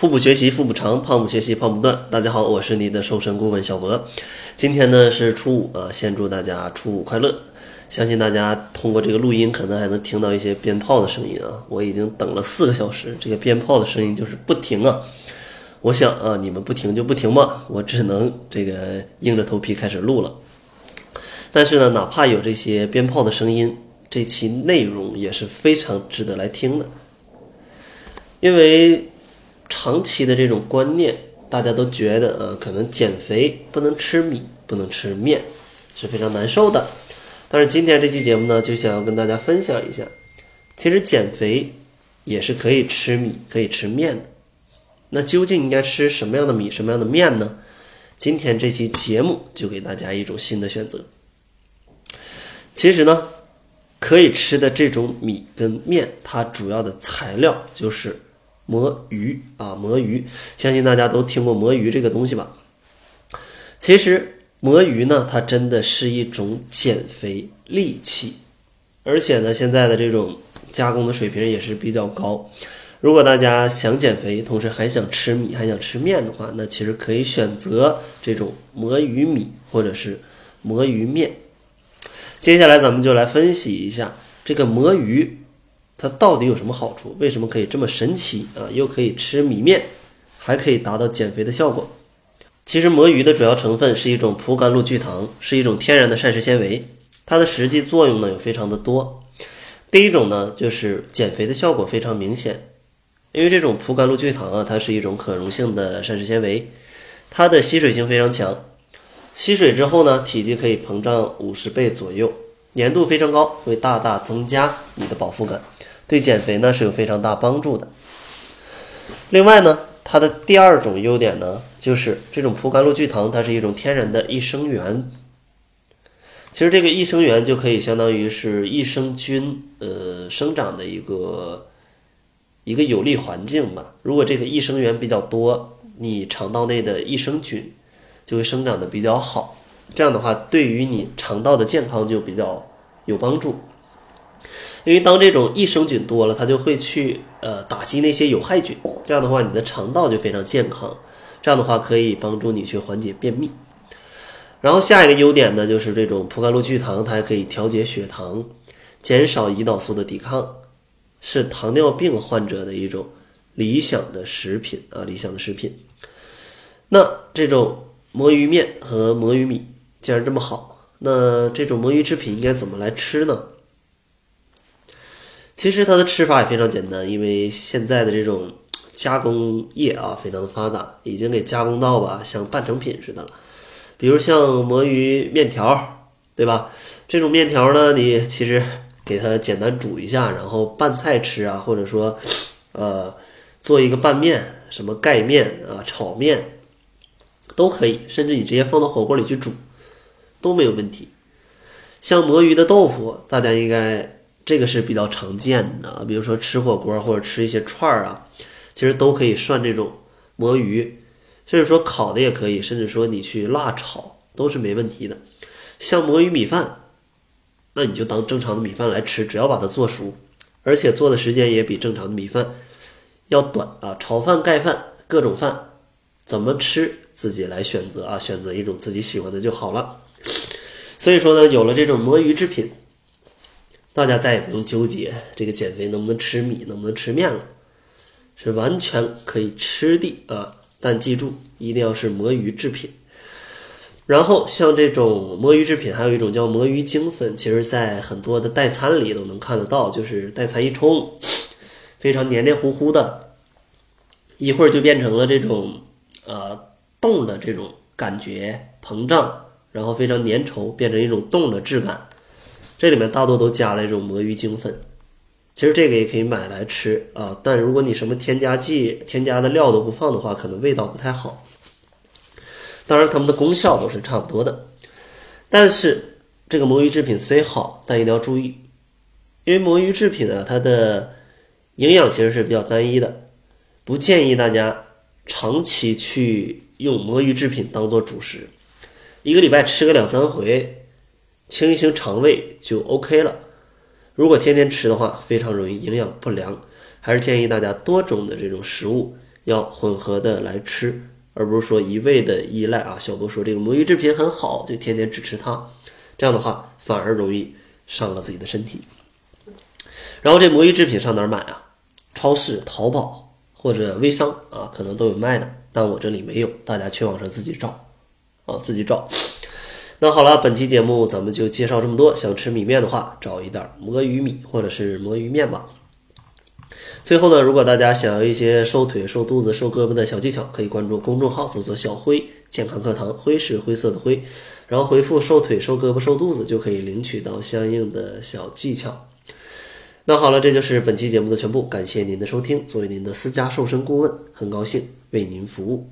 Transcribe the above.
腹部学习腹部长，胖不学习胖不断。大家好，我是你的瘦身顾问小博。今天呢是初五啊，先祝大家初五快乐。相信大家通过这个录音，可能还能听到一些鞭炮的声音啊。我已经等了四个小时，这个鞭炮的声音就是不停啊。我想啊，你们不停就不停吧，我只能这个硬着头皮开始录了。但是呢，哪怕有这些鞭炮的声音，这期内容也是非常值得来听的，因为。长期的这种观念，大家都觉得呃，可能减肥不能吃米，不能吃面，是非常难受的。但是今天这期节目呢，就想要跟大家分享一下，其实减肥也是可以吃米，可以吃面的。那究竟应该吃什么样的米，什么样的面呢？今天这期节目就给大家一种新的选择。其实呢，可以吃的这种米跟面，它主要的材料就是。魔芋啊，魔芋，相信大家都听过魔芋这个东西吧？其实魔芋呢，它真的是一种减肥利器，而且呢，现在的这种加工的水平也是比较高。如果大家想减肥，同时还想吃米，还想吃面的话，那其实可以选择这种魔芋米或者是魔芋面。接下来咱们就来分析一下这个魔芋。它到底有什么好处？为什么可以这么神奇啊？又可以吃米面，还可以达到减肥的效果。其实魔芋的主要成分是一种葡甘露聚糖，是一种天然的膳食纤维。它的实际作用呢有非常的多。第一种呢就是减肥的效果非常明显，因为这种葡甘露聚糖啊，它是一种可溶性的膳食纤维，它的吸水性非常强，吸水之后呢，体积可以膨胀五十倍左右，粘度非常高，会大大增加你的饱腹感。对减肥呢是有非常大帮助的。另外呢，它的第二种优点呢，就是这种葡甘露聚糖，它是一种天然的益生元。其实这个益生元就可以相当于是益生菌呃生长的一个一个有利环境吧。如果这个益生元比较多，你肠道内的益生菌就会生长的比较好。这样的话，对于你肠道的健康就比较有帮助。因为当这种益生菌多了，它就会去呃打击那些有害菌，这样的话你的肠道就非常健康，这样的话可以帮助你去缓解便秘。然后下一个优点呢，就是这种葡甘露聚糖，它还可以调节血糖，减少胰岛素的抵抗，是糖尿病患者的一种理想的食品啊，理想的食品。那这种魔芋面和魔芋米既然这么好，那这种魔芋制品应该怎么来吃呢？其实它的吃法也非常简单，因为现在的这种加工业啊非常的发达，已经给加工到吧像半成品似的了。比如像魔芋面条，对吧？这种面条呢，你其实给它简单煮一下，然后拌菜吃啊，或者说，呃，做一个拌面，什么盖面啊、炒面都可以，甚至你直接放到火锅里去煮都没有问题。像魔芋的豆腐，大家应该。这个是比较常见的，比如说吃火锅或者吃一些串儿啊，其实都可以涮这种魔芋，甚至说烤的也可以，甚至说你去辣炒都是没问题的。像魔芋米饭，那你就当正常的米饭来吃，只要把它做熟，而且做的时间也比正常的米饭要短啊。炒饭、盖饭各种饭怎么吃自己来选择啊，选择一种自己喜欢的就好了。所以说呢，有了这种魔芋制品。大家再也不用纠结这个减肥能不能吃米，能不能吃面了，是完全可以吃的啊！但记住，一定要是魔芋制品。然后像这种魔芋制品，还有一种叫魔芋精粉，其实在很多的代餐里都能看得到，就是代餐一冲，非常黏黏糊糊的，一会儿就变成了这种呃冻的这种感觉，膨胀，然后非常粘稠，变成一种冻的质感。这里面大多都加了这种魔芋精粉，其实这个也可以买来吃啊。但如果你什么添加剂、添加的料都不放的话，可能味道不太好。当然，它们的功效都是差不多的。但是这个魔芋制品虽好，但一定要注意，因为魔芋制品呢，它的营养其实是比较单一的，不建议大家长期去用魔芋制品当做主食，一个礼拜吃个两三回。清一清肠胃就 OK 了。如果天天吃的话，非常容易营养不良。还是建议大家多种的这种食物要混合的来吃，而不是说一味的依赖啊。小波说这个魔芋制品很好，就天天只吃它，这样的话反而容易伤了自己的身体。然后这魔芋制品上哪儿买啊？超市、淘宝或者微商啊，可能都有卖的，但我这里没有，大家去网上自己找啊，自己找。那好了，本期节目咱们就介绍这么多。想吃米面的话，找一袋魔芋米或者是魔芋面吧。最后呢，如果大家想要一些瘦腿、瘦肚子、瘦胳膊的小技巧，可以关注公众号，搜索“小辉健康课堂”，辉是灰色的灰，然后回复“瘦腿、瘦胳膊、瘦肚子”就可以领取到相应的小技巧。那好了，这就是本期节目的全部，感谢您的收听。作为您的私家瘦身顾问，很高兴为您服务。